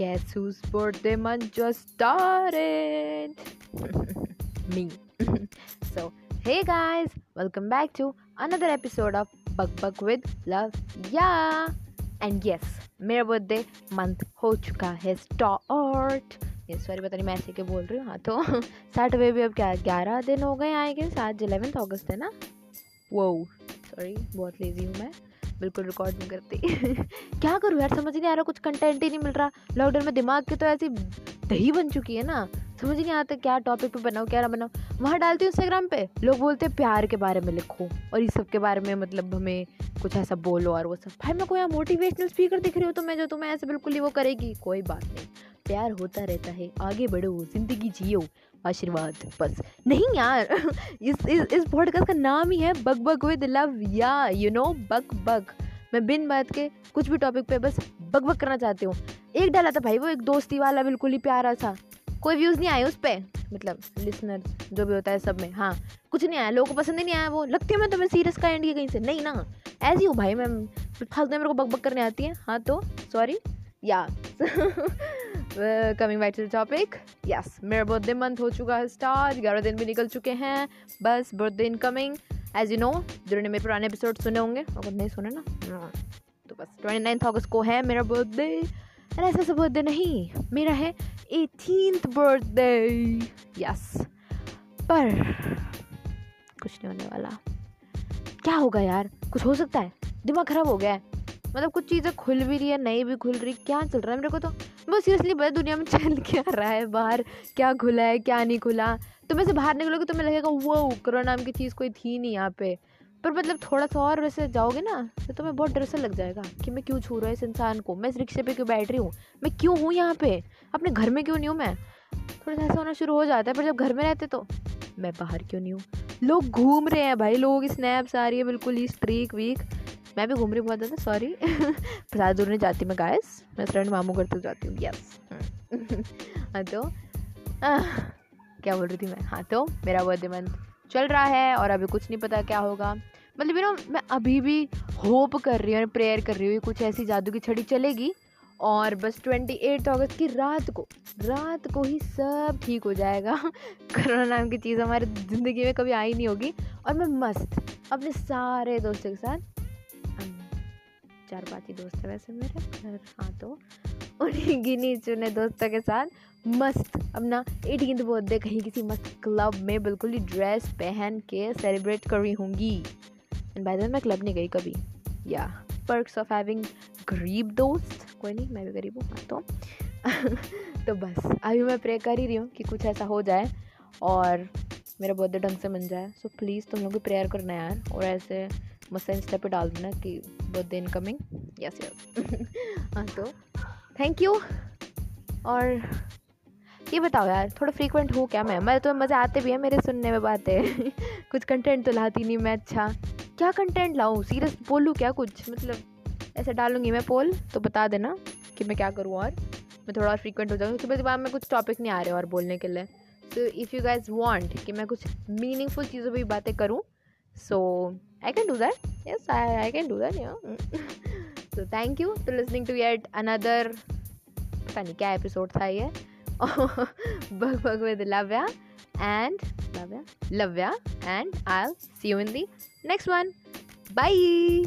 guess whose birthday month just started? Me. so, hey guys, welcome back to another episode of Bug Bug with Love. Yeah! And yes, मेरा birthday month हो चुका है start ये sorry पता नहीं मैं ऐसे क्यों बोल रही हूँ हाँ तो स्टार्ट हुए भी अब क्या ग्यारह दिन हो गए आएँगे आज इलेवेंथ अगस्त है ना वो सॉरी बहुत लेजी हूँ मैं बिल्कुल रिकॉर्ड नहीं करती। क्या करूँ यार, समझ नहीं आ रहा, कुछ कंटेंट ही नहीं मिल रहा। लॉकडाउन में दिमाग की तो ऐसी दही बन चुकी है ना। समझ नहीं आता क्या टॉपिक पे बनाओ क्या ना बनाओ वहाँ डालती हूँ इंस्टाग्राम पे। लोग बोलते हैं, प्यार के बारे में लिखो और इस सब के बारे में मतलब हमें कुछ ऐसा बोलो और वो सब। भाई, मैं कोई यहाँ मोटिवेशनल स्पीकर दिख रही हूँ तो मैं जो तुम्हें ऐसे बिल्कुल ही वो करेगी, कोई बात नहीं। प्यार होता रहता है। आगे बढ़ो, ज़िंदगी जियो। आशीर्वाद। बस। नहीं यार, इस इस इस पॉडकास्ट का नाम ही है बग बग विद लव। या यू नो बग बग मैं बिन बात के कुछ भी टॉपिक पे बस बग बग करना चाहती हूँ। एक डाला था भाई, वो एक दोस्ती वाला, बिल्कुल ही प्यारा था कोई व्यूज़ नहीं आए उस पर मतलब लिसनर जो भी होता है सब में। हाँ कुछ नहीं आया। लोगों को पसंद ही नहीं आया वो। लगती है मैं तुम्हें सीरियस का एंड कहीं से। नहीं ना। ऐसी हूँ भाई, मैं फालतू मेरे को बग करने आती है। हाँ तो सॉरी या। Coming back to the topic yes मेरा बर्थडे मंथ हो चुका है स्टार्ट ग्यारह दिन भी निकल चुके हैं बस birthday incoming as you know जिन्होंने मेरे पुराने एपिसोड सुने होंगे अगर नहीं सुने ना हाँ, तो बस ट्वेंटी नाइन्थ अगस्त को है मेरा बर्थडे अरे ऐसा ऐसा बर्थडे नहीं मेरा है एटीनथ बर्थडे यस पर कुछ नहीं होने वाला. क्या होगा यार? कुछ हो सकता है? दिमाग खराब हो गया है. मतलब कुछ चीज़ें खुल भी रही है नहीं भी खुल रही क्या चल रहा है मेरे को तो? बस सीरियसली बता दुनिया में चल क्या रहा है बाहर, क्या खुला है, क्या नहीं खुला। तुम से बाहर निकलोगे तुम्हें लगेगा वो कोरोना नाम की चीज़ कोई थी नहीं यहाँ पे। पर मतलब थोड़ा सा और वैसे जाओगे ना तो तुम्हें बहुत डर सा लग जाएगा कि मैं क्यों छू रहा हूँ इस इंसान को? मैं इस रिक्शे पे क्यों बैठ रही हूँ? मैं क्यों हूँ यहाँ पे? अपने घर में क्यों नहीं हूँ मैं? थोड़ा सा ऐसा होना शुरू हो जाता है, पर जब घर में रहते तो मैं बाहर क्यों नहीं हूँ? लोग घूम रहे हैं भाई, लोगों की स्नैप्स आ रही है बिल्कुल ही स्ट्रीक वीक मैं भी घूम रही बहुत ज़्यादा सॉरी ज़्यादा दूर नहीं जाती मैं गायस मैं फ्रेंड मामू करते जाती हूँ यस हाँ तो आ, क्या बोल रही थी मैं? हाँ तो मेरा बर्थडे मंथ चल रहा है और अभी कुछ नहीं पता क्या होगा। मतलब यू नो मैं अभी भी होप कर रही हूँ प्रेयर कर रही हूँ कुछ ऐसी जादू की छड़ी चलेगी और बस ट्वेंटी एट अगस्त की रात को रात को ही सब ठीक हो जाएगा। कोरोना नाम की चीज़ हमारी ज़िंदगी में कभी आई नहीं होगी और मैं मस्त अपने सारे दोस्तों के साथ चार पाँच ही दोस्त है वैसे मेरे घर हाँ तो। उन्हीं गिनी चुने दोस्तों के साथ मस्त अपना एटीन बर्थडे कहीं किसी मस्त क्लब में बिल्कुल ही ड्रेस पहन के सेलिब्रेट कर रही होंगी। एंड बाय मैं क्लब नहीं गई कभी। या पर्क्स ऑफ़ हैविंग गरीब दोस्त। कोई नहीं, मैं भी गरीब हूँ हाँ तो। तो बस, अभी मैं प्रे कर ही रही हूँ कि कुछ ऐसा हो जाए और मेरा बर्थडे ढंग से बन जाए। सो प्लीज़ तुम लोग भी प्रेयर करना यार, और ऐसे मस्त इंस्टा पे डाल देना कि बर्थडे इनकमिंग यस यस हाँ तो थैंक यू और ये बताओ यार, थोड़ा फ्रीक्वेंट हो क्या मैं? मैं तो मज़े आते भी हैं, मेरे सुनने में बातें। कुछ कंटेंट तो लाती नहीं मैं अच्छा। क्या कंटेंट लाऊँ? सीरियस बोलूँ क्या कुछ? मतलब ऐसे डालूँगी मैं पोल तो बता देना कि मैं क्या करूँ और। मैं थोड़ा और फ्रीक्वेंट हो जाऊँ क्योंकि दिमाग में कुछ टॉपिक नहीं आ रहे और बोलने के लिए। तो इफ़ यू गाइज़ वॉन्ट कि मैं कुछ मीनिंगफुल चीज़ों पर भी बातें करूँ सो I can do that. Yes, I, I can do that. Yeah. so thank you to listening to yet another पता नहीं क्या एपिसोड था ये bug bug with Lavya and Lavya Lavya and I see you in the next one bye